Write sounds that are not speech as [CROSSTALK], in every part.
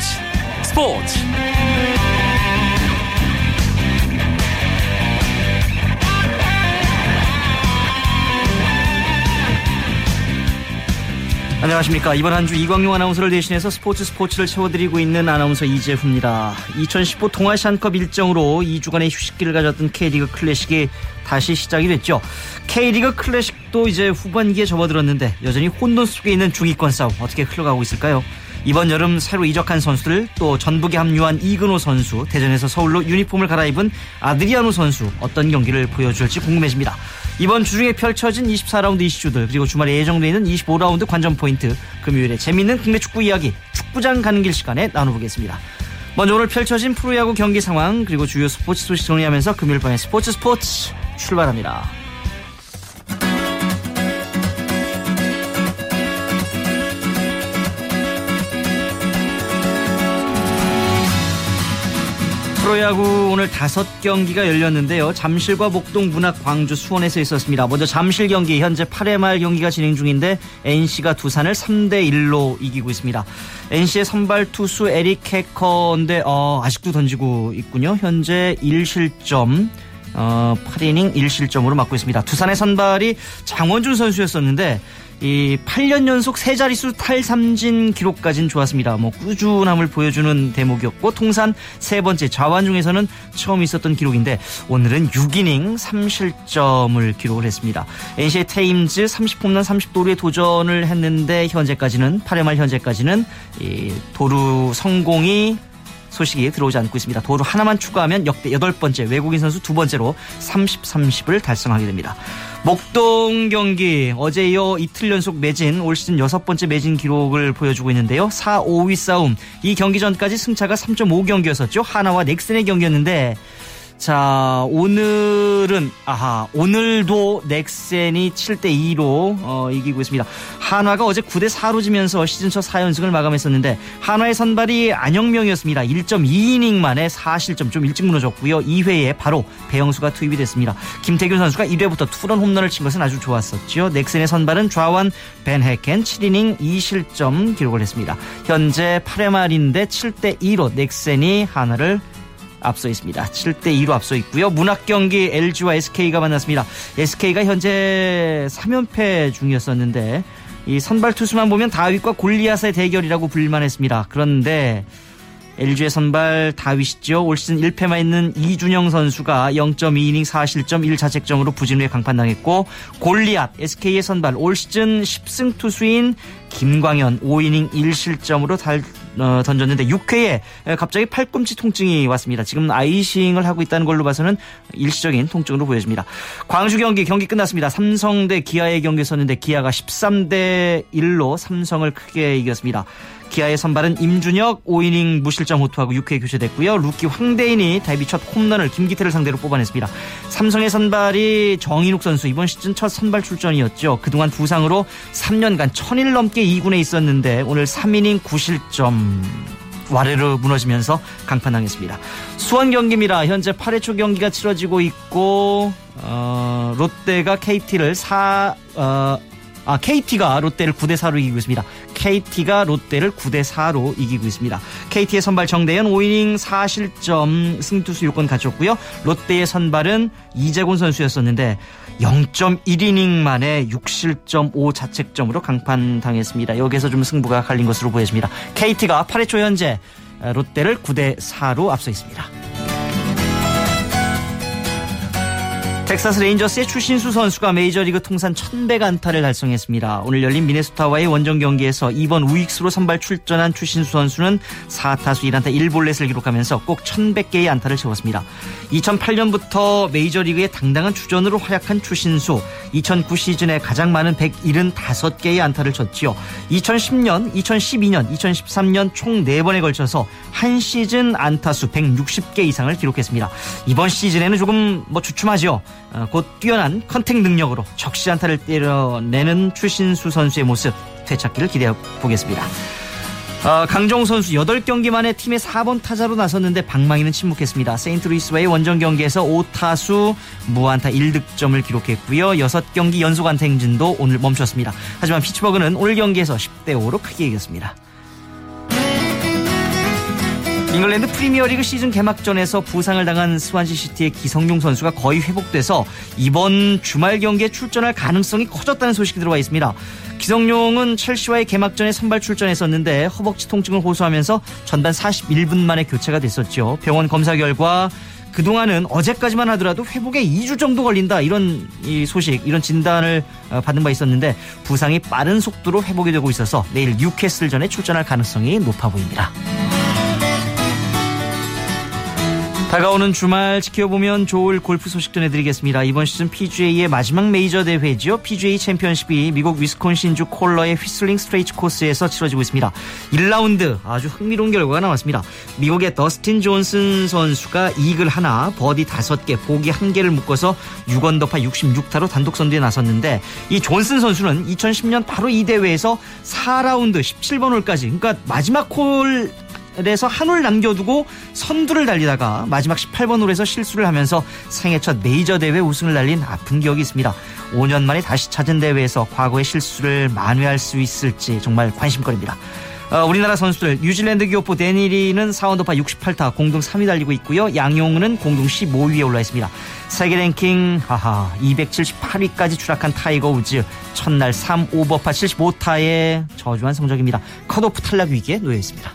스포츠 스포츠 안녕하십니까. 이번 한 주 이광용 아나운서를 대신해서 스포츠 스포츠를 채워드리고 있는 아나운서 이재후입니다. 2015 동아시안컵 일정으로 2주간의 휴식기를 가졌던 K리그 클래식이 다시 시작이 됐죠. K리그 클래식도 이제 후반기에 접어들었는데 여전히 혼돈 속에 있는 중위권 싸움 어떻게 흘러가고 있을까요? 이번 여름 새로 이적한 선수들 또 전북에 합류한 이근호 선수 대전에서 서울로 유니폼을 갈아입은 아드리아노 선수 어떤 경기를 보여줄지 궁금해집니다. 이번 주중에 펼쳐진 24라운드 이슈들 그리고 주말에 예정되어 있는 25라운드 관전 포인트 금요일에 재미있는 국내 축구 이야기 축구장 가는 길 시간에 나눠보겠습니다. 먼저 오늘 펼쳐진 프로야구 경기 상황 그리고 주요 스포츠 소식 정리하면서 금요일 밤에 스포츠 스포츠 출발합니다. 프로야구 오늘 다섯 경기가 열렸는데요. 잠실과 목동, 문학, 광주, 수원에서 있었습니다. 먼저 잠실 경기 현재 8회 말 경기가 진행 중인데 NC가 두산을 3대 1로 이기고 있습니다. NC의 선발 투수 에릭 해커인데 어, 아직도 던지고 있군요. 현재 1실점. 어, 8이닝 1실점으로 맡고 있습니다. 두산의 선발이 장원준 선수였었는데 이 8년 연속 세 자릿수 탈삼진 기록까지는 좋았습니다. 뭐 꾸준함을 보여주는 대목이었고 통산 세 번째 자완 중에서는 처음 있었던 기록인데 오늘은 6이닝 3실점을 기록을 했습니다. NC의 테임즈 30홈런 30도루에 도전을 했는데 현재까지는 8회 말 현재까지는 이 도루 성공이 소식이 들어오지 않고 있습니다. 도루 하나만 추가하면 역대 여덟 번째 외국인 선수 두 번째로 30, 30을 달성하게 됩니다. 목동 경기 어제 이어 이틀 연속 매진 올 시즌 여섯 번째 매진 기록을 보여주고 있는데요. 4, 5위 싸움 이 경기 전까지 승차가 3.5경기였었죠. 하나와 넥슨의 경기였는데 자, 오늘은, 아하, 오늘도 넥센이 7대2로 어, 이기고 있습니다. 한화가 어제 9대4로 지면서 시즌 첫 4연승을 마감했었는데, 한화의 선발이 안영명이었습니다. 1.2이닝 만에 4실점 좀 일찍 무너졌고요. 2회에 바로 배영수가 투입이 됐습니다. 김태균 선수가 1회부터 투런 홈런을 친 것은 아주 좋았었죠. 넥센의 선발은 좌완 벤 해켄 7이닝 2실점 기록을 했습니다. 현재 8회 말인데 7대2로 넥센이 한화를 앞서 있습니다. 7대 2로 앞서 있고요. 문학 경기 LG와 SK가 만났습니다. SK가 현재 3연패 중이었었는데 이 선발 투수만 보면 다윗과 골리앗의 대결이라고 불만했습니다. 그런데 LG의 선발 다윗이죠. 올 시즌 1패만 있는 이준영 선수가 0.2이닝 4실점 1자책점으로 부진 후에 강판당했고 골리앗 SK의 선발 올 시즌 10승 투수인 김광현 5이닝 1실점으로 달, 어, 던졌는데 6회에 갑자기 팔꿈치 통증이 왔습니다. 지금 아이싱을 하고 있다는 걸로 봐서는 일시적인 통증으로 보여집니다. 광주 경기 경기 끝났습니다. 삼성 대 기아의 경기였었는데 기아가 13대 1로 삼성을 크게 이겼습니다. 기아의 선발은 임준혁 5이닝 무실점 호투하고 6회 교체됐고요. 루키 황대인이 데뷔 첫 홈런을 김기태를 상대로 뽑아냈습니다. 삼성의 선발이 정인욱 선수 이번 시즌 첫 선발 출전이었죠. 그동안 부상으로 3년간 천일 넘게 2군에 있었는데 오늘 3이닝 9실점 와르르 무너지면서 강판당했습니다. 수원 경기입니다. 현재 8회 초 경기가 치러지고 있고 어, 롯데가 KT를 4 어, 아, KT가 롯데를 9대 4로 이기고 있습니다. KT가 롯데를 9대 4로 이기고 있습니다. KT의 선발 정대현 5이닝 4실점 승투수 요건 갖췄고요. 롯데의 선발은 이재곤 선수였었는데 0.1이닝 만에 6실점 5자책점으로 강판 당했습니다. 여기에서 좀 승부가 갈린 것으로 보여집니다. KT가 8회 초 현재 롯데를 9대 4로 앞서 있습니다. 텍사스 레인저스의 추신수 선수가 메이저리그 통산 1100안타를 달성했습니다. 오늘 열린 미네소타와의 원정 경기에서 2번 우익수로 선발 출전한 추신수 선수는 4타수 1안타 1볼넷을 기록하면서 꼭 1100개의 안타를 채웠습니다. 2008년부터 메이저리그의 당당한 주전으로 활약한 추신수 2009 시즌에 가장 많은 175개의 안타를 쳤지요. 2010년, 2012년, 2013년 총 4번에 걸쳐서 한 시즌 안타수 160개 이상을 기록했습니다. 이번 시즌에는 조금 뭐 주춤하죠. 어, 곧 뛰어난 컨택 능력으로 적시 안타를 때려내는 추신수 선수의 모습 되찾기를 기대해 보겠습니다. 어, 강정호 선수 8경기 만에 팀의 4번 타자로 나섰는데 방망이는 침묵했습니다. 세인트루이스와의 원정 경기에서 5타수 무안타 1득점을 기록했고요. 6경기 연속 안타 행진도 오늘 멈췄습니다. 하지만 피츠버그는 오늘 경기에서 10대 5로 크게 이겼습니다. 잉글랜드 프리미어리그 시즌 개막전에서 부상을 당한 스완시 시티의 기성용 선수가 거의 회복돼서 이번 주말 경기에 출전할 가능성이 커졌다는 소식이 들어와 있습니다. 기성용은 첼시와의 개막전에 선발 출전했었는데 허벅지 통증을 호소하면서 전반 41분 만에 교체가 됐었죠. 병원 검사 결과 그동안은 어제까지만 하더라도 회복에 2주 정도 걸린다 이런 소식 이런 진단을 어, 받은 바 있었는데 부상이 빠른 속도로 회복이 되고 있어서 내일 뉴캐슬전에 출전할 가능성이 높아 보입니다. 다가오는 주말 지켜보면 좋을 골프 소식 전해드리겠습니다. 이번 시즌 PGA의 마지막 메이저 대회지요. PGA 챔피언십이 미국 위스콘신주 콜러의 휘슬링 스트레이트 코스에서 치러지고 있습니다. 1라운드 아주 흥미로운 결과가 나왔습니다. 미국의 더스틴 존슨 선수가 이글 하나, 버디 5개, 보기 1개를 묶어서 6언더파 66타로 단독 선두에 나섰는데 이 존슨 선수는 2010년 바로 이 대회에서 4라운드 17번 홀까지 그러니까 마지막 홀 에서 한 홀 남겨두고 선두를 달리다가 마지막 18번 홀에서 실수를 하면서 생애 첫 메이저 대회 우승을 날린 아픈 기억이 있습니다. 5년 만에 다시 찾은 대회에서 과거의 실수를 만회할 수 있을지 정말 관심거리입니다. 어, 우리나라 선수들 뉴질랜드 교포 대니 리는 4언더파 68타 공동 3위 달리고 있고요. 양용은 공동 15위에 올라 있습니다. 세계 랭킹 하하 278위까지 추락한 타이거 우즈 첫날 3 오버파 75타의 저조한 성적입니다. 컷오프 탈락 위기에 놓여 있습니다.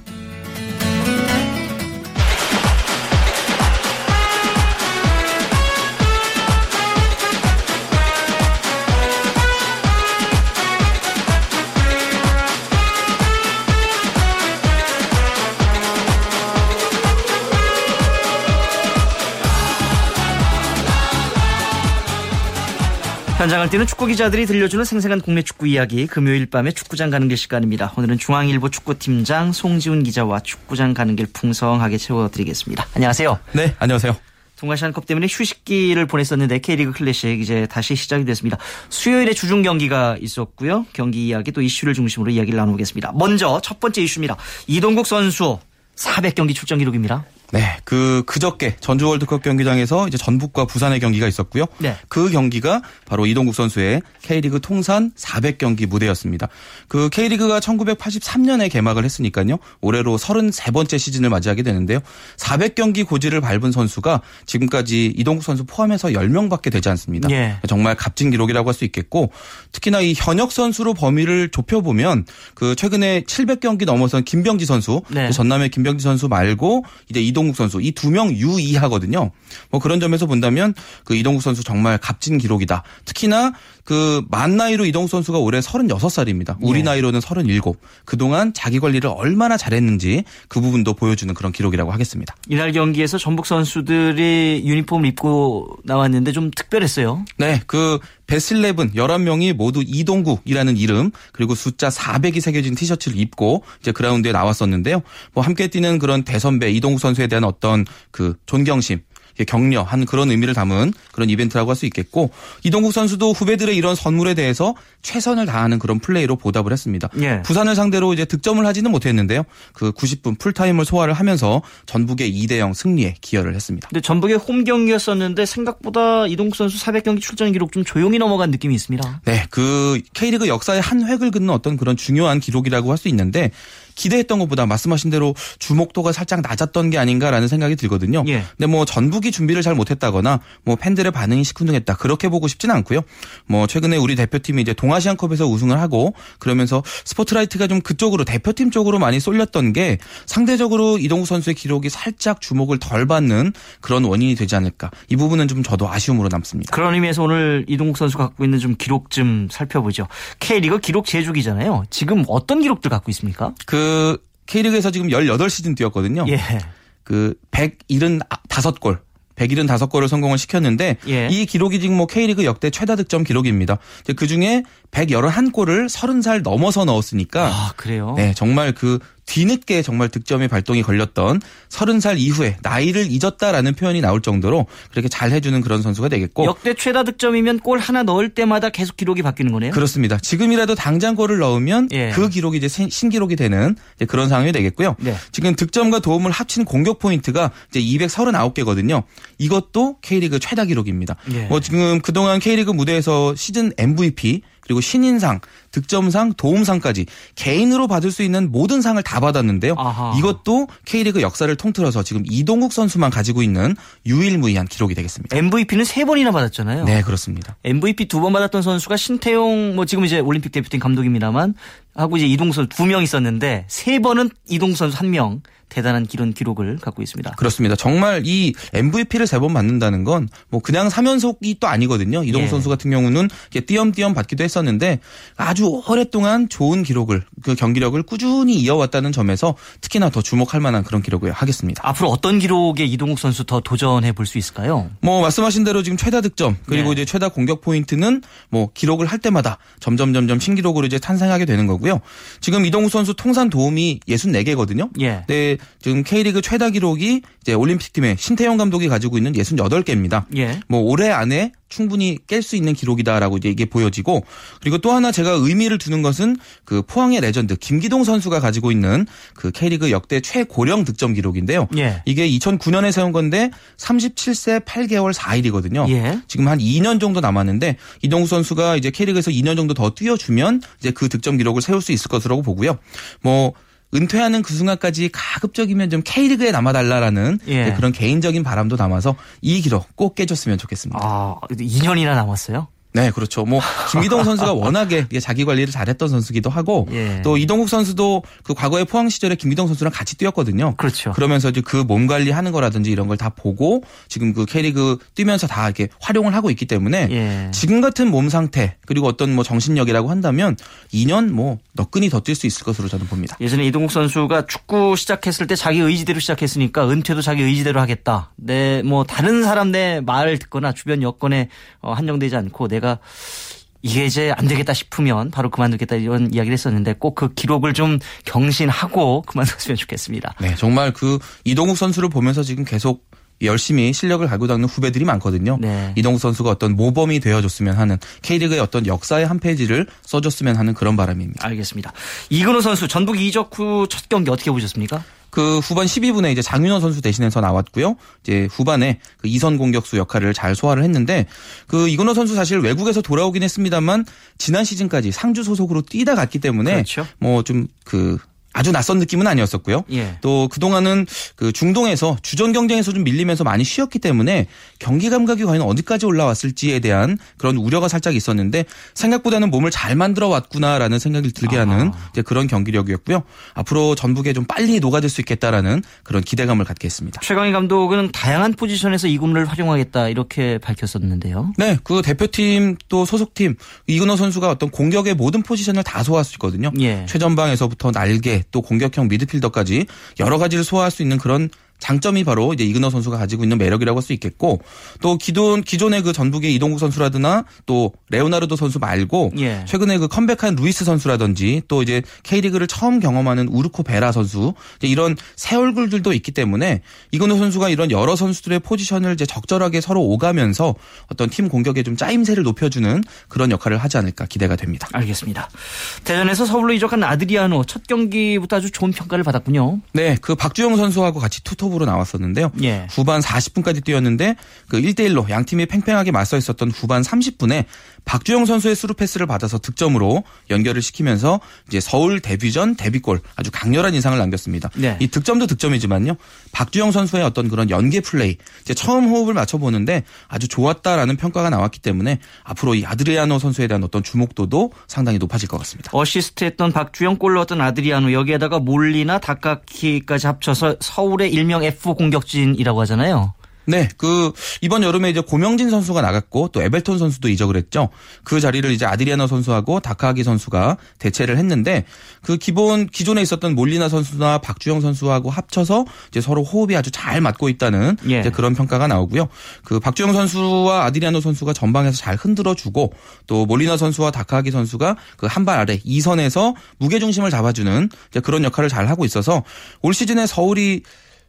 현장을 뛰는 축구 기자들이 들려주는 생생한 국내 축구 이야기 금요일 밤에 축구장 가는 길 시간입니다. 오늘은 중앙일보 축구팀장 송지훈 기자와 축구장 가는 길 풍성하게 채워드리겠습니다. 안녕하세요. 네, 안녕하세요. 동아시안컵 때문에 휴식기를 보냈었는데 K리그 클래식 이제 다시 시작이 됐습니다. 수요일에 주중 경기가 있었고요. 경기 이야기 또 이슈를 중심으로 이야기를 나누겠습니다. 먼저 첫 번째 이슈입니다. 이동국 선수 400경기 출전 기록입니다. 네, 그 그저께 전주 월드컵 경기장에서 이제 전북과 부산의 경기가 있었고요. 네. 그 경기가 바로 이동국 선수의 K리그 통산 400경기 무대였습니다. 그 K리그가 1983년에 개막을 했으니까요. 올해로 33번째 시즌을 맞이하게 되는데요. 400경기 고지를 밟은 선수가 지금까지 이동국 선수 포함해서 10명밖에 되지 않습니다. 예. 정말 값진 기록이라고 할 수 있겠고 특히나 이 현역 선수로 범위를 좁혀 보면 그 최근에 700경기 넘어선 김병지 선수, 네. 전남의 김병지 선수 말고 이제 이 동국 선수 이 두 명 유이하거든요. 뭐 그런 점에서 본다면 그 이동국 선수 정말 값진 기록이다. 특히나 그 만 나이로 이동국 선수가 올해 36살입니다. 우리 예. 나이로는 37. 그동안 자기 관리를 얼마나 잘했는지 그 부분도 보여주는 그런 기록이라고 하겠습니다. 이날 경기에서 전북 선수들이 유니폼을 입고 나왔는데 좀 특별했어요. 네, 그 베슬레븐 11명이 모두 이동국이라는 이름 그리고 숫자 400이 새겨진 티셔츠를 입고 이제 그라운드에 나왔었는데요. 뭐 함께 뛰는 그런 대선배 이동국 선수에 대한 어떤 그 존경심 격려한 그런 의미를 담은 그런 이벤트라고 할 수 있겠고 이동국 선수도 후배들의 이런 선물에 대해서 최선을 다하는 그런 플레이로 보답을 했습니다. 예. 부산을 상대로 이제 득점을 하지는 못했는데요. 그 90분 풀타임을 소화를 하면서 전북의 2대 0 승리에 기여를 했습니다. 근데 전북의 홈 경기였었는데 생각보다 이동국 선수 400경기 출전 기록 좀 조용히 넘어간 느낌이 있습니다. 네, 그 K리그 역사의 한 획을 긋는 어떤 그런 중요한 기록이라고 할 수 있는데 기대했던 것보다 말씀하신 대로 주목도가 살짝 낮았던 게 아닌가라는 생각이 들거든요. 예. 근데 뭐 전북이 준비를 잘 못했다거나 뭐 팬들의 반응이 시큰둥했다 그렇게 보고 싶지는 않고요. 뭐 최근에 우리 대표팀이 이제 동아 시안컵에서 우승을 하고 그러면서 스포트라이트가 좀 그쪽으로 대표팀 쪽으로 많이 쏠렸던 게 상대적으로 이동국 선수의 기록이 살짝 주목을 덜 받는 그런 원인이 되지 않을까. 이 부분은 좀 저도 아쉬움으로 남습니다. 그런 의미에서 오늘 이동국 선수가 갖고 있는 좀 기록 좀 살펴보죠. K리그 기록 제주기잖아요. 지금 어떤 기록들 갖고 있습니까? 그 K리그에서 지금 18시즌 뛰었거든요. 예. 그 175골 175골을 성공을 시켰는데 예. 이 기록이 지금 뭐 K리그 역대 최다 득점 기록입니다. 그 중에 111골을 30살 넘어서 넣었으니까 아, 그래요? 네, 정말 그 뒤늦게 정말 득점의 발동이 걸렸던 30살 이후에 나이를 잊었다라는 표현이 나올 정도로 그렇게 잘 해주는 그런 선수가 되겠고 역대 최다 득점이면 골 하나 넣을 때마다 계속 기록이 바뀌는 거네요. 그렇습니다. 지금이라도 당장 골을 넣으면 예. 그 기록이 이제 신기록이 되는 그런 상황이 되겠고요. 네. 지금 득점과 도움을 합친 공격 포인트가 이제 239개거든요. 이것도 K리그 최다 기록입니다. 예. 뭐 지금 그동안 K리그 무대에서 시즌 MVP 그리고 신인상, 득점상, 도움상까지 개인으로 받을 수 있는 모든 상을 다 받았는데요. 아하. 이것도 K리그 역사를 통틀어서 지금 이동국 선수만 가지고 있는 유일무이한 기록이 되겠습니다. MVP는 세 번이나 받았잖아요. 네, 그렇습니다. MVP 두 번 받았던 선수가 신태용 뭐 지금 이제 올림픽 대표팀 감독입니다만 하고 이제 이동국 선수 두 명 있었는데 세 번은 이동국 선수 한 명. 대단한 기론 기록을 갖고 있습니다. 그렇습니다. 정말 이 MVP를 세 번 받는다는 건 뭐 그냥 3연속이 또 아니거든요. 이동국 예. 선수 같은 경우는 띄엄띄엄 받기도 했었는데 아주 오랫동안 좋은 기록을 그 경기력을 꾸준히 이어왔다는 점에서 특히나 더 주목할 만한 그런 기록을 하겠습니다. 앞으로 어떤 기록에 이동국 선수 더 도전해 볼 수 있을까요? 뭐 말씀하신 대로 지금 최다 득점 그리고 네. 이제 최다 공격 포인트는 뭐 기록을 할 때마다 점점 점점 신기록으로 이제 탄생하게 되는 거고요. 지금 이동국 선수 통산 도움이 64개거든요. 예. 네. 지금 K리그 최다 기록이 이제 올림픽 팀의 신태용 감독이 가지고 있는 68개입니다. 예. 뭐 올해 안에 충분히 깰 수 있는 기록이다라고 이제 이게 보여지고 그리고 또 하나 제가 의미를 두는 것은 그 포항의 레전드 김기동 선수가 가지고 있는 그 K리그 역대 최고령 득점 기록인데요. 예. 이게 2009년에 세운 건데 37세 8개월 4일이거든요. 예. 지금 한 2년 정도 남았는데 이동국 선수가 이제 K리그에서 2년 정도 더 뛰어주면 이제 그 득점 기록을 세울 수 있을 것으로 보고요. 뭐 은퇴하는 그 순간까지 가급적이면 좀 K리그에 남아달라라는 예. 그런 개인적인 바람도 담아서 이 기록 꼭 깨줬으면 좋겠습니다. 아, 2년이나 남았어요? 네, 그렇죠. 뭐 김기동 선수가 [LAUGHS] 워낙에 자기 관리를 잘했던 선수기도 하고 예. 또 이동국 선수도 그 과거에 포항 시절에 김기동 선수랑 같이 뛰었거든요. 그렇죠. 그러면서 이제 그 몸 관리하는 거라든지 이런 걸 다 보고 지금 그 K리그 뛰면서 다 이렇게 활용을 하고 있기 때문에 예. 지금 같은 몸 상태 그리고 어떤 뭐 정신력이라고 한다면 2년 뭐 너끈히 더 뛸 수 있을 것으로 저는 봅니다. 예전에 이동국 선수가 축구 시작했을 때 자기 의지대로 시작했으니까 은퇴도 자기 의지대로 하겠다. 내 뭐 다른 사람 내 말을 듣거나 주변 여건에 어, 한정되지 않고 내가 제가 이게 이제 안 되겠다 싶으면 바로 그만두겠다 이런 이야기를 했었는데 꼭 그 기록을 좀 경신하고 그만뒀으면 좋겠습니다. 네, 정말 그 이동욱 선수를 보면서 지금 계속 열심히 실력을 갈고 닦는 후배들이 많거든요. 네. 이동욱 선수가 어떤 모범이 되어줬으면 하는 K리그의 어떤 역사의 한 페이지를 써줬으면 하는 그런 바람입니다. 알겠습니다. 이근호 선수 전북 이적 후 첫 경기 어떻게 보셨습니까? 그 후반 12분에 이제 장윤호 선수 대신해서 나왔고요. 이제 후반에 그 이선 공격수 역할을 잘 소화를 했는데 그 이근호 선수 사실 외국에서 돌아오긴 했습니다만 지난 시즌까지 상주 소속으로 뛰다 갔기 때문에 그렇죠. 뭐좀그 아주 낯선 느낌은 아니었었고요. 예. 또 그동안은 그 중동에서 주전 경쟁에서 좀 밀리면서 많이 쉬었기 때문에 경기 감각이 과연 어디까지 올라왔을지에 대한 그런 우려가 살짝 있었는데 생각보다는 몸을 잘 만들어 왔구나라는 생각이 들게 하는 이제 그런 경기력이었고요. 앞으로 전북에 좀 빨리 녹아들 수 있겠다라는 그런 기대감을 갖게 했습니다. 최강희 감독은 다양한 포지션에서 이군을 활용하겠다 이렇게 밝혔었는데요. 네, 그 대표팀 또 소속팀 이근호 선수가 어떤 공격의 모든 포지션을 다 소화할 수 있거든요. 예. 최전방에서부터 날개 또 공격형 미드필더까지 여러 가지를 소화할 수 있는 그런 장점이 바로 이제 이근호 선수가 가지고 있는 매력이라고 할 수 있겠고 또 기존 기존의 그 전북의 이동국 선수라든가 또 레오나르도 선수 말고 예. 최근에 그 컴백한 루이스 선수라든지 또 이제 K리그를 처음 경험하는 우르코 베라 선수 이런 새 얼굴들도 있기 때문에 이근호 선수가 이런 여러 선수들의 포지션을 이제 적절하게 서로 오가면서 어떤 팀 공격에 좀 짜임새를 높여주는 그런 역할을 하지 않을까 기대가 됩니다. 알겠습니다. 대전에서 서울로 이적한 아드리아노 첫 경기부터 아주 좋은 평가를 받았군요. 네, 그 박주영 선수하고 같이 투톱 톱으로 나왔었는데요. 예. 후반 40분까지 뛰었는데 그 1대 1로 양 팀이 팽팽하게 맞서 있었던 후반 30분에 박주영 선수의 스루 패스를 받아서 득점으로 연결을 시키면서 이제 서울 데뷔전 데뷔골 아주 강렬한 인상을 남겼습니다. 네. 이 득점도 득점이지만요. 박주영 선수의 어떤 그런 연계 플레이 이제 처음 호흡을 맞춰 보는데 아주 좋았다라는 평가가 나왔기 때문에 앞으로 이 아드리아노 선수에 대한 어떤 주목도도 상당히 높아질 것 같습니다. 어시스트했던 박주영 골 넣었던 아드리아노 여기에다가 몰리나 다카키까지 합쳐서 서울의 일명 F 공격진이라고 하잖아요. 네, 그 이번 여름에 이제 고명진 선수가 나갔고 또 에벨톤 선수도 이적을 했죠. 그 자리를 이제 아드리아노 선수하고 다카하기 선수가 대체를 했는데 그 기본 기존에 있었던 몰리나 선수나 박주영 선수하고 합쳐서 이제 서로 호흡이 아주 잘 맞고 있다는 예. 이제 그런 평가가 나오고요. 그 박주영 선수와 아드리아노 선수가 전방에서 잘 흔들어 주고 또 몰리나 선수와 다카하기 선수가 그 한 발 아래 2선에서 무게 중심을 잡아주는 이제 그런 역할을 잘 하고 있어서 올 시즌에 서울이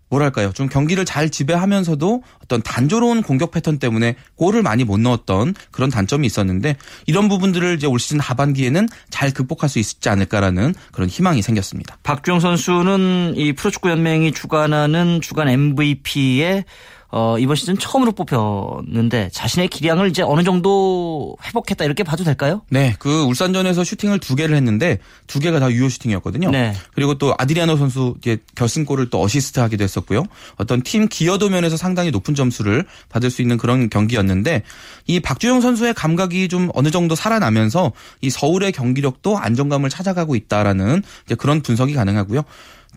뭐랄까요. 좀 경기를 잘 지배하면서도 어떤 단조로운 공격 패턴 때문에 골을 많이 못 넣었던 그런 단점이 있었는데 이런 부분들을 이제 올 시즌 하반기에는 잘 극복할 수 있지 않을까라는 그런 희망이 생겼습니다. 박주영 선수는 이 프로축구 연맹이 주관하는 주간 MVP에 어, 이번 시즌 처음으로 뽑혔는데 자신의 기량을 이제 어느 정도 회복했다 이렇게 봐도 될까요? 네, 그 울산전에서 슈팅을 두 개를 했는데 두 개가 다 유효 슈팅이었거든요. 네. 그리고 또 아드리아노 선수 결승골을 또 어시스트하기도 했었고요. 어떤 팀 기여도 면에서 상당히 높은 점수를 받을 수 있는 그런 경기였는데 이 박주영 선수의 감각이 좀 어느 정도 살아나면서 이 서울의 경기력도 안정감을 찾아가고 있다라는 그런 분석이 가능하고요.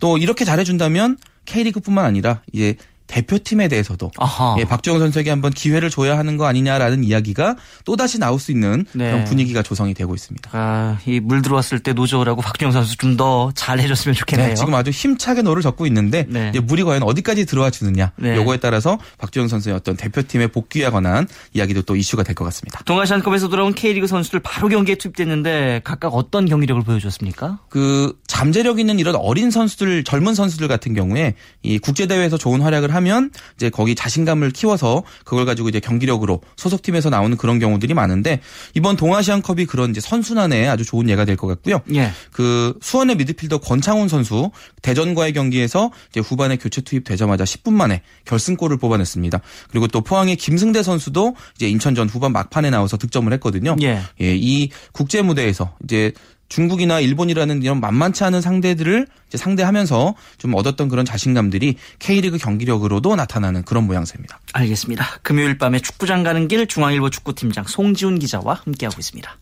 또 이렇게 잘해준다면 K리그뿐만 아니라 이제 대표팀에 대해서도 예, 박주영 선수에게 한번 기회를 줘야 하는 거 아니냐라는 이야기가 또 다시 나올 수 있는 네. 그런 분위기가 조성이 되고 있습니다. 아, 이 물 들어왔을 때 노 저으라고 [LAUGHS] 박주영 선수 좀 더 잘해줬으면 좋겠네요. 네, 지금 아주 힘차게 노를 젓고 있는데 네. 물이 과연 어디까지 들어와 주느냐 네. 요거에 따라서 박주영 선수의 어떤 대표팀에 복귀에 관한 이야기도 또 이슈가 될 것 같습니다. 동아시안컵에서 돌아온 K리그 선수들 바로 경기에 투입됐는데 각각 어떤 경기력을 보여줬습니까? 그 잠재력 있는 이런 어린 선수들, 젊은 선수들 같은 경우에 이 국제 대회에서 좋은 활약을 하면 이제 거기 자신감을 키워서 그걸 가지고 이제 경기력으로 소속팀에서 나오는 그런 경우들이 많은데 이번 동아시안컵이 그런 이제 선순환에 아주 좋은 예가 될 것 같고요. 예. 그 수원의 미드필더 권창훈 선수 대전과의 경기에서 이제 후반에 교체 투입되자마자 10분 만에 결승골을 뽑아냈습니다. 그리고 또 포항의 김승대 선수도 이제 인천전 후반 막판에 나와서 득점을 했거든요. 예. 예, 이 국제 무대에서 이제 중국이나 일본이라는 이런 만만치 않은 상대들을 상대하면서 좀 얻었던 그런 자신감들이 K리그 경기력으로도 나타나는 그런 모양새입니다. 알겠습니다. 금요일 밤에 축구장 가는 길 중앙일보 축구팀장 송지훈 기자와 함께하고 있습니다.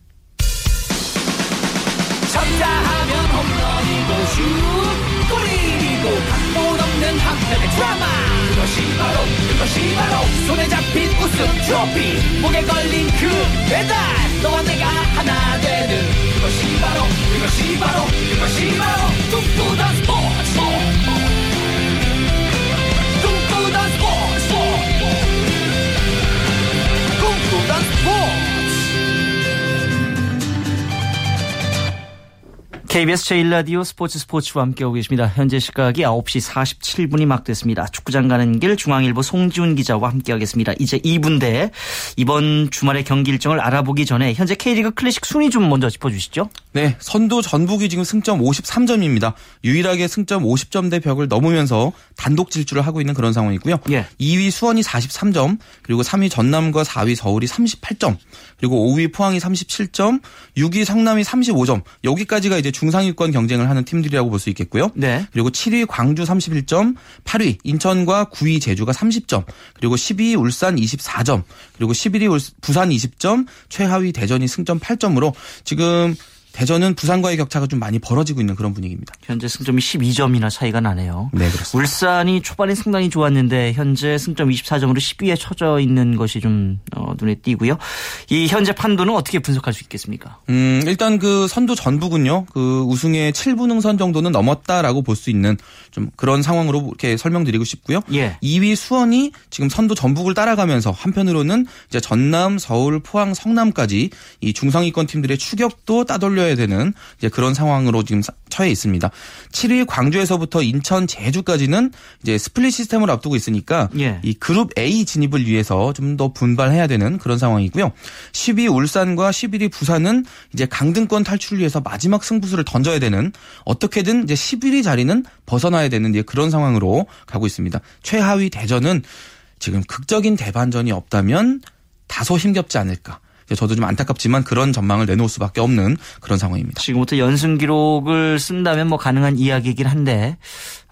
쳤다 하면 홈런이고 슛 골이고 각본 없는 한편의 드라마 그것이 바로 그것이 바로 손에 잡힌 트로피 목에 걸린 그 배달. 너와 내가 하나 되는 그것이 바로 그것이 바로 그것이 바로 꿈꾸던 스포츠. 꿈꾸던 스포츠. 꿈꾸던 스포츠 KBS 제1라디오 스포츠 스포츠와 함께하고 계십니다. 현재 시각이 9시 47분이 막 됐습니다. 축구장 가는 길 중앙일보 송지훈 기자와 함께하겠습니다. 이제 2분대 이번 주말의 경기 일정을 알아보기 전에 현재 K리그 클래식 순위 좀 먼저 짚어주시죠. 네, 선두 전북이 지금 승점 53점입니다. 유일하게 승점 50점대 벽을 넘으면서 단독 질주를 하고 있는 그런 상황이고요. 예. 2위 수원이 43점, 그리고 3위 전남과 4위 서울이 38점, 그리고 5위 포항이 37점, 6위 성남이 35점. 여기까지가 이제 중상위권 경쟁을 하는 팀들이라고 볼 수 있겠고요. 네. 그리고 7위 광주 31점, 8위 인천과 9위 제주가 30점, 그리고 10위 울산 24점, 그리고 11위 부산 20점, 최하위 대전이 승점 8점으로 지금 대전은 부산과의 격차가 좀 많이 벌어지고 있는 그런 분위기입니다. 현재 승점이 12점이나 차이가 나네요. 네, 그렇습니다. 울산이 초반에 상당히 좋았는데 현재 승점 24점으로 10위에 처져 있는 것이 좀 어, 눈에 띄고요. 이 현재 판도는 어떻게 분석할 수 있겠습니까? 음, 일단 그 선두 전북은요. 그 우승의 7분 능선 정도는 넘었다라고 볼 수 있는 좀 그런 상황으로 이렇게 설명드리고 싶고요. 예. 2위 수원이 지금 선두 전북을 따라가면서 한편으로는 이제 전남, 서울, 포항, 성남까지 이 중상위권 팀들의 추격도 따돌려 풀려야 되는 이제 그런 상황으로 지금 처해 있습니다. 7위 광주에서부터 인천, 제주까지는 이제 스플릿 시스템을 앞두고 있으니까 예. 이 그룹 A 진입을 위해서 좀 더 분발해야 되는 그런 상황이고요. 10위 울산과 11위 부산은 이제 강등권 탈출을 위해서 마지막 승부수를 던져야 되는 어떻게든 이제 11위 자리는 벗어나야 되는 이제 그런 상황으로 가고 있습니다. 최하위 대전은 지금 극적인 대반전이 없다면 다소 힘겹지 않을까. 저도 좀 안타깝지만 그런 전망을 내놓을 수밖에 없는 그런 상황입니다. 지금부터 연승 기록을 쓴다면 뭐 가능한 이야기이긴 한데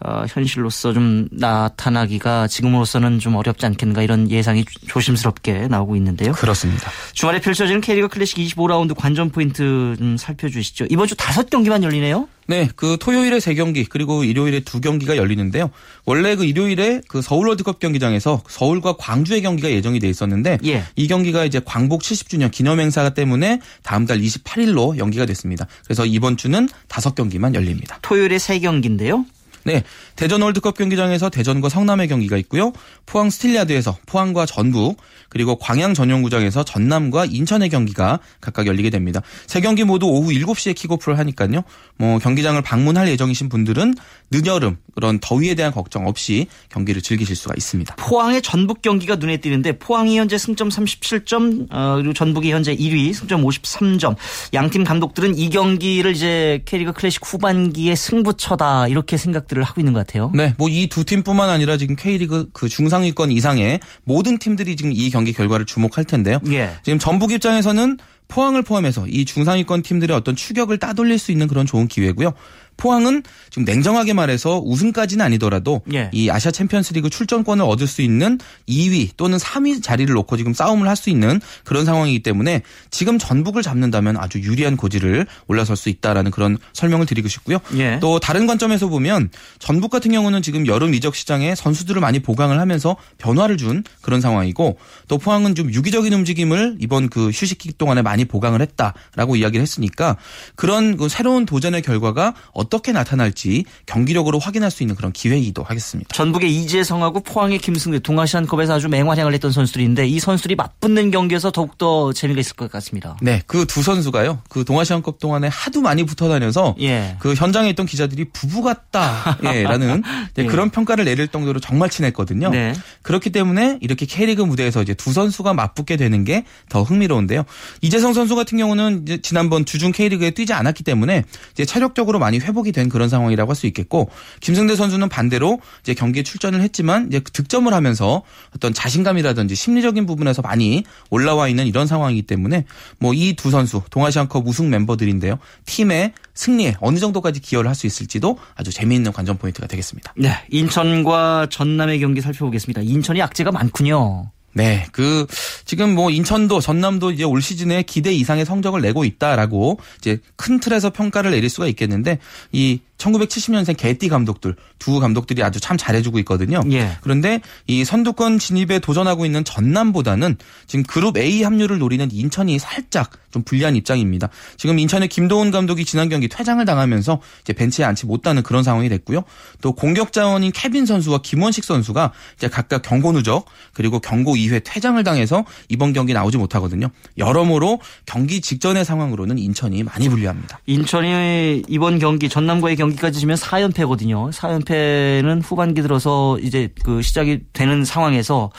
어, 현실로서 좀 나타나기가 지금으로서는 좀 어렵지 않겠는가 이런 예상이 조심스럽게 나오고 있는데요. 그렇습니다. 주말에 펼쳐지는 K리그 클래식 25라운드 관전 포인트 좀 살펴주시죠. 이번 주 다섯 경기만 열리네요. 네, 그 토요일에 세 경기 그리고 일요일에 두 경기가 열리는데요. 원래 그 일요일에 그 서울 월드컵 경기장에서 서울과 광주의 경기가 예정이 돼 있었는데 예. 이 경기가 이제 광복 70주년 기념 행사 때문에 다음 달 28일로 연기가 됐습니다. 그래서 이번 주는 다섯 경기만 열립니다. 토요일에 세 경기인데요. 네. 대전 월드컵 경기장에서 대전과 성남의 경기가 있고요. 포항 스틸야드에서 포항과 전북, 그리고 광양 전용구장에서 전남과 인천의 경기가 각각 열리게 됩니다. 세 경기 모두 오후 7시에 킥오프를 하니까요. 뭐 경기장을 방문할 예정이신 분들은 늦여름 그런 더위에 대한 걱정 없이 경기를 즐기실 수가 있습니다. 포항의 전북 경기가 눈에 띄는데 포항이 현재 승점 37점 어, 그리고 전북이 현재 1위 승점 53점. 양팀 감독들은 이 경기를 이제 캐리그 클래식 후반기의 승부처다 이렇게 생각 생각들을 하고 있는 것 같아요. 네, 뭐 이 두 팀뿐만 아니라 지금 K리그 그 중상위권 이상의 모든 팀들이 지금 이 경기 결과를 주목할 텐데요. 예. 지금 전북 입장에서는 포항을 포함해서 이 중상위권 팀들의 어떤 추격을 따돌릴 수 있는 그런 좋은 기회고요. 포항은 지금 냉정하게 말해서 우승까지는 아니더라도 예. 이 아시아 챔피언스리그 출전권을 얻을 수 있는 2위 또는 3위 자리를 놓고 지금 싸움을 할 수 있는 그런 상황이기 때문에 지금 전북을 잡는다면 아주 유리한 고지를 올라설 수 있다라는 그런 설명을 드리고 싶고요. 예. 또 다른 관점에서 보면 전북 같은 경우는 지금 여름 이적 시장에 선수들을 많이 보강을 하면서 변화를 준 그런 상황이고 또 포항은 좀 유기적인 움직임을 이번 그 휴식기 동안에 많이 보강을 했다라고 이야기를 했으니까 그런 그 새로운 도전의 결과가 어 떻게 나타날지 경기력으로 확인할 수 있는 그런 기회이기도 하겠습니다. 전북의 이재성하고 포항의 김승대 동아시안컵에서 아주 맹활약을 했던 선수들인데 이 선수들이 맞붙는 경기에서 더욱더 재미가 있을 것 같습니다. 네, 그 두 선수가요. 그 동아시안컵 동안에 하도 많이 붙어 다녀서 예. 그 현장에 있던 기자들이 부부 같다라는 [LAUGHS] 예, 예. 그런 평가를 내릴 정도로 정말 친했거든요. 네. 그렇기 때문에 이렇게 K리그 무대에서 이제 두 선수가 맞붙게 되는 게 더 흥미로운데요. 이재성 선수 같은 경우는 지난번 주중 K리그에 뛰지 않았기 때문에 이제 체력적으로 많이 회복 회복이 된 그런 상황이라고 할 수 있겠고 김승대 선수는 반대로 이제 경기에 출전을 했지만 이제 득점을 하면서 어떤 자신감이라든지 심리적인 부분에서 많이 올라와 있는 이런 상황이기 때문에 뭐 이 두 선수 동아시안컵 우승 멤버들인데요. 팀의 승리에 어느 정도까지 기여를 할 수 있을지도 아주 재미있는 관전 포인트가 되겠습니다. 네, 인천과 전남의 경기 살펴보겠습니다. 인천이 악재가 많군요. 네, 그 지금 뭐 인천도 전남도 이제 올 시즌에 기대 이상의 성적을 내고 있다라고 이제 큰 틀에서 평가를 내릴 수가 있겠는데 이 1970년생 개띠 감독들 두 감독들이 아주 참 잘해주고 있거든요. 예. 그런데 이 선두권 진입에 도전하고 있는 전남보다는 지금 그룹 A 합류를 노리는 인천이 살짝 좀 불리한 입장입니다. 지금 인천의 김도훈 감독이 지난 경기 퇴장을 당하면서 이제 벤치에 앉지 못하는 그런 상황이 됐고요. 또 공격 자원인 케빈 선수와 김원식 선수가 이제 각각 경고 누적 그리고 경고 2회 퇴장을 당해서 이번 경기 나오지 못하거든요. 여러모로 경기 직전의 상황으로는 인천이 많이 불리합니다. 인천이 이번 경기 전남과의 경기 경기까지 지면 4연패거든요. 4연패는 후반기 들어서 이제 그 시작이 되는 상황에서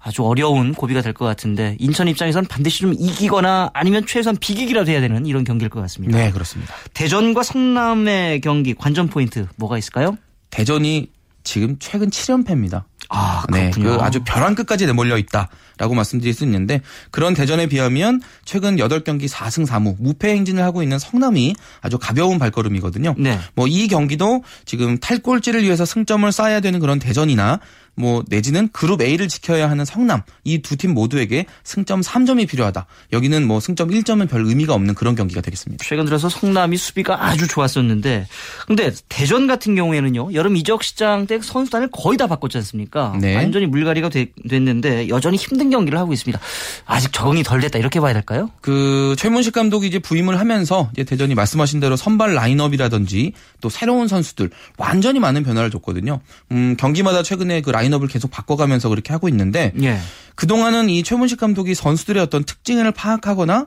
아주 어려운 고비가 될 것 같은데 인천 입장에선 반드시 좀 이기거나 아니면 최소한 비기기라도 해야 되는 이런 경기일 것 같습니다. 네, 그렇습니다. 대전과 성남의 경기 관전 포인트 뭐가 있을까요? 대전이 지금 최근 7연패입니다. 아. 네, 그 아주 벼랑 끝까지 내몰려 있다라고 말씀드릴 수 있는데 그런 대전에 비하면 최근 8경기 4승 4무 무패 행진을 하고 있는 성남이 아주 가벼운 발걸음이거든요. 네. 뭐 이 경기도 지금 탈골지를 위해서 승점을 쌓아야 되는 그런 대전이나 뭐 내지는 그룹 A를 지켜야 하는 성남 이 두 팀 모두에게 승점 3점이 필요하다. 여기는 뭐 승점 1점은 별 의미가 없는 그런 경기가 되겠습니다. 최근 들어서 성남이 수비가 아주 좋았었는데 근데 대전 같은 경우에는요. 여름 이적 시장 때 선수단을 거의 다 바꿨지 않습니까? 네. 완전히 물갈이가 되, 됐는데 여전히 힘든 경기를 하고 있습니다. 아직 적응이 덜 됐다 이렇게 봐야 될까요? 그 최문식 감독이 이제 부임을 하면서 이제 대전이 말씀하신 대로 선발 라인업이라든지 또 새로운 선수들 완전히 많은 변화를 줬거든요. 음, 경기마다 최근에 그 라인 라인업을 계속 바꿔가면서 그렇게 하고 있는데 예. 그동안은 이 최문식 감독이 선수들의 어떤 특징을 파악하거나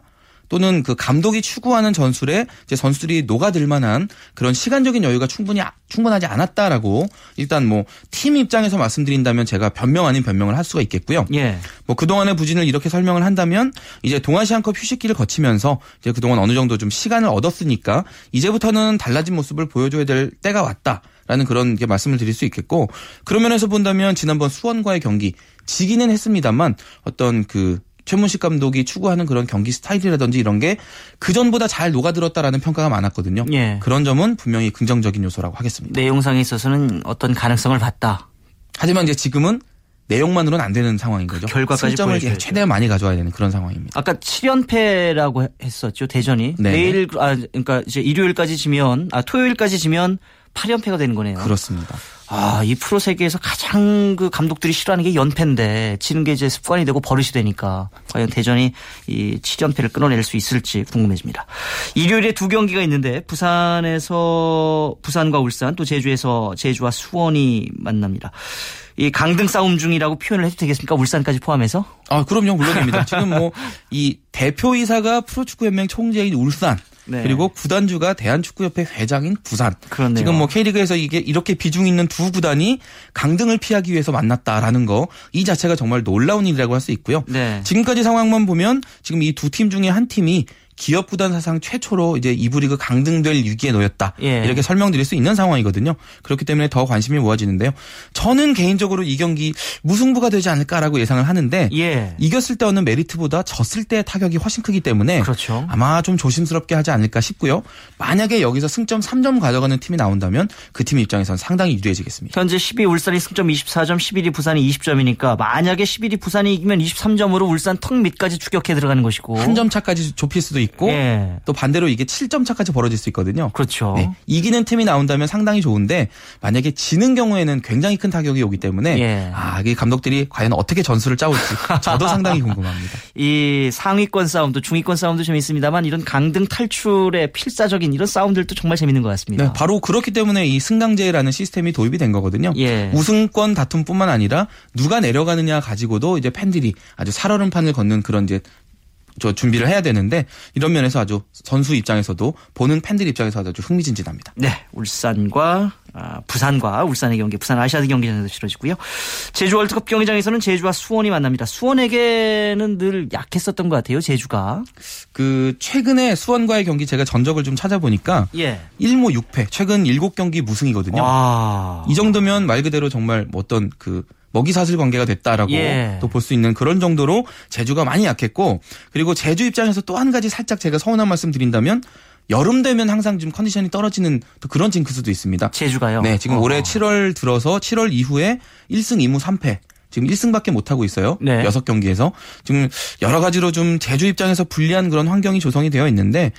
또는 그 감독이 추구하는 전술에 이제 선수들이 녹아들 만한 그런 시간적인 여유가 충분히 충분하지 않았다라고 일단 뭐 팀 입장에서 말씀드린다면 제가 변명 아닌 변명을 할 수가 있겠고요. 예. 뭐 그동안의 부진을 이렇게 설명을 한다면 이제 동아시안컵 휴식기를 거치면서 이제 그동안 어느 정도 좀 시간을 얻었으니까 이제부터는 달라진 모습을 보여줘야 될 때가 왔다. 라는 그런 게 말씀을 드릴 수 있겠고 그런 면에서 본다면 지난번 수원과의 경기 지기는 했습니다만 어떤 그 최문식 감독이 추구하는 그런 경기 스타일이라든지 이런 게 그전보다 잘 녹아들었다라는 평가가 많았거든요. 예. 그런 점은 분명히 긍정적인 요소라고 하겠습니다. 내용상에 있어서는 어떤 가능성을 봤다. 하지만 이제 지금은 내용만으로는 안 되는 상황인 거죠. 그 결과까지 점을 최대한 많이 가져와야 되는 그런 상황입니다. 아까 7연패라고 했었죠 대전이 네 내일 아 그러니까 이제 일요일까지 지면 아 토요일까지 지면 8연패가 되는 거네요. 그렇습니다. 아, 이 프로 세계에서 가장 그 감독들이 싫어하는 게 연패인데 지는 게 이제 습관이 되고 버릇이 되니까 과연 대전이 이 7연패를 끊어낼 수 있을지 궁금해집니다. 일요일에 두 경기가 있는데 부산에서 부산과 울산 또 제주에서 제주와 수원이 만납니다. 이 강등 싸움 중이라고 표현을 해도 되겠습니까? 울산까지 포함해서? 아, 그럼요. 물론입니다. 지금 뭐 이 대표이사가 프로축구연맹 총재인 울산 네. 그리고 구단주가 대한축구협회 회장인 부산. 그렇네요. 지금 뭐 K리그에서 이게 이렇게 비중 있는 두 구단이 강등을 피하기 위해서 만났다라는 거 이 자체가 정말 놀라운 일이라고 할 수 있고요. 네. 지금까지 상황만 보면 지금 이 두 팀 중에 한 팀이 기업 구단 사상 최초로 이제 이부 리그 강등될 위기에 놓였다. 예. 이렇게 설명드릴 수 있는 상황이거든요. 그렇기 때문에 더 관심이 모아지는데요. 저는 개인적으로 이 경기 무승부가 되지 않을까라고 예상을 하는데 예. 이겼을 때 얻는 메리트보다 졌을 때 타격이 훨씬 크기 때문에 그렇죠. 아마 좀 조심스럽게 하지 않을까 싶고요. 만약에 여기서 승점 3점 가져가는 팀이 나온다면 그 팀 입장에서는 상당히 유리해지겠습니다. 현재 10위 울산이 승점 24점, 11위 부산이 20점이니까 만약에 11위 부산이 이기면 23점으로 울산 턱 밑까지 추격해 들어가는 것이고 한 점 차까지 좁힐 수도 있고 예. 또 반대로 이게 7점 차까지 벌어질 수 있거든요. 그렇죠. 네. 이기는 팀이 나온다면 상당히 좋은데 만약에 지는 경우에는 굉장히 큰 타격이 오기 때문에 예. 아, 이 감독들이 과연 어떻게 전술을 짜올지 저도 상당히 궁금합니다. [LAUGHS] 이 상위권 싸움도 중위권 싸움도 재미있습니다만 이런 강등 탈출의 필사적인 이런 싸움들도 정말 재밌는 것 같습니다. 네, 바로 그렇기 때문에 이 승강제라는 시스템이 도입이 된 거거든요. 예. 우승권 다툼뿐만 아니라 누가 내려가느냐 가지고도 이제 팬들이 아주 살얼음판을 걷는 그런 이제 저 준비를 해야 되는데 이런 면에서 아주 선수 입장에서도 보는 팬들 입장에서 아주 흥미진진합니다. 네, 울산과 아, 부산과 울산의 경기, 부산 아시아드 경기장에서 치러지고요. 제주 월드컵 경기장에서는 제주와 수원이 만납니다. 수원에게는 늘 약했었던 것 같아요, 제주가. 그 최근에 수원과의 경기 제가 전적을 좀 찾아보니까 예. 1무 6패, 최근 7경기 무승이거든요. 와. 이 정도면 말 그대로 정말 뭐 어떤 그 먹이 사슬 관계가 됐다라고 예. 또볼 수 있는 그런 정도로 제주가 많이 약했고 그리고 제주 입장에서 또 한 가지 살짝 제가 서운한 말씀 드린다면 여름 되면 항상 좀 컨디션이 떨어지는 또 그런 징크스도 있습니다. 제주가요? 네, 지금 어. 올해 7월 들어서 7월 이후에 1승 2무 3패 지금 1승밖에 못 하고 있어요. 네. 6경기에서 지금 여러 가지로 좀 제주 입장에서 불리한 그런 환경이 조성이 되어 있는데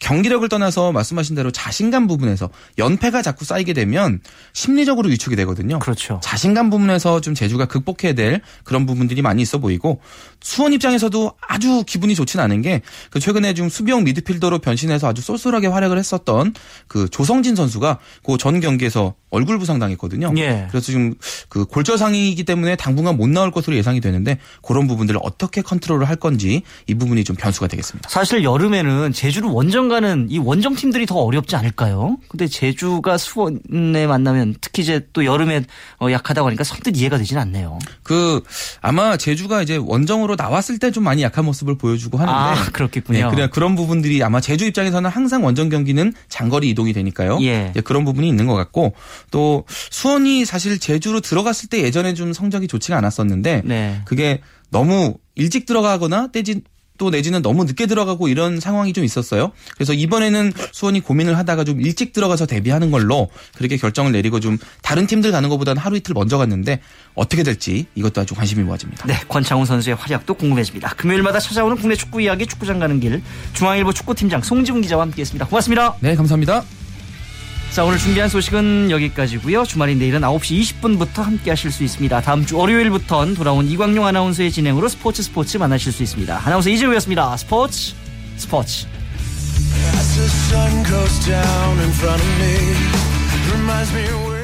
경기력을 떠나서 말씀하신 대로 자신감 부분에서 연패가 자꾸 쌓이게 되면 심리적으로 위축이 되거든요. 그렇죠. 자신감 부분에서 좀 제주가 극복해야 될 그런 부분들이 많이 있어 보이고 수원 입장에서도 아주 기분이 좋지는 않은 게 그 최근에 좀 수비형 미드필더로 변신해서 아주 쏠쏠하게 활약을 했었던 그 조성진 선수가 그 전 경기에서 얼굴 부상 당했거든요. 예. 그래서 지금 그 골절상이기 때문에 당분간 못 나올 것으로 예상이 되는데 그런 부분들을 어떻게 컨트롤을 할 건지 이 부분이 좀 변수가 되겠습니다. 사실 여름에는 제주를 원정 가는 이 원정 팀들이 더 어렵지 않을까요? 근데 제주가 수원에 만나면 특히 이제 또 여름에 어, 약하다고 하니까 선뜻 이해가 되지는 않네요. 그 아마 제주가 이제 원정으로 나왔을 때 좀 많이 약한 모습을 보여주고 하는데 아, 그렇겠군요. 네, 그냥 그런 부분들이 아마 제주 입장에서는 항상 원정 경기는 장거리 이동이 되니까요. 예. 그런 부분이 있는 것 같고 또 수원이 사실 제주로 들어갔을 때 예전에 좀 성적이 좋지가 않았었는데 네. 그게 너무 일찍 들어가거나 떼지 또 내지는 너무 늦게 들어가고 이런 상황이 좀 있었어요. 그래서 이번에는 수원이 고민을 하다가 좀 일찍 들어가서 데뷔하는 걸로 그렇게 결정을 내리고 좀 다른 팀들 가는 것보다는 하루 이틀 먼저 갔는데 어떻게 될지 이것도 아주 관심이 모아집니다. 네, 권창훈 선수의 활약도 궁금해집니다. 금요일마다 찾아오는 국내 축구 이야기 축구장 가는 길 중앙일보 축구팀장 송지훈 기자와 함께했습니다. 고맙습니다. 네, 감사합니다. 자, 오늘 준비한 소식은 여기까지고요. 주말인 내일은 9시 20분부터 함께 하실 수 있습니다. 다음 주 월요일부터는 돌아온 이광용 아나운서의 진행으로 스포츠 스포츠 만나실 수 있습니다. 아나운서 이재우였습니다. 스포츠 스포츠. As the sun goes down in front of me, reminds me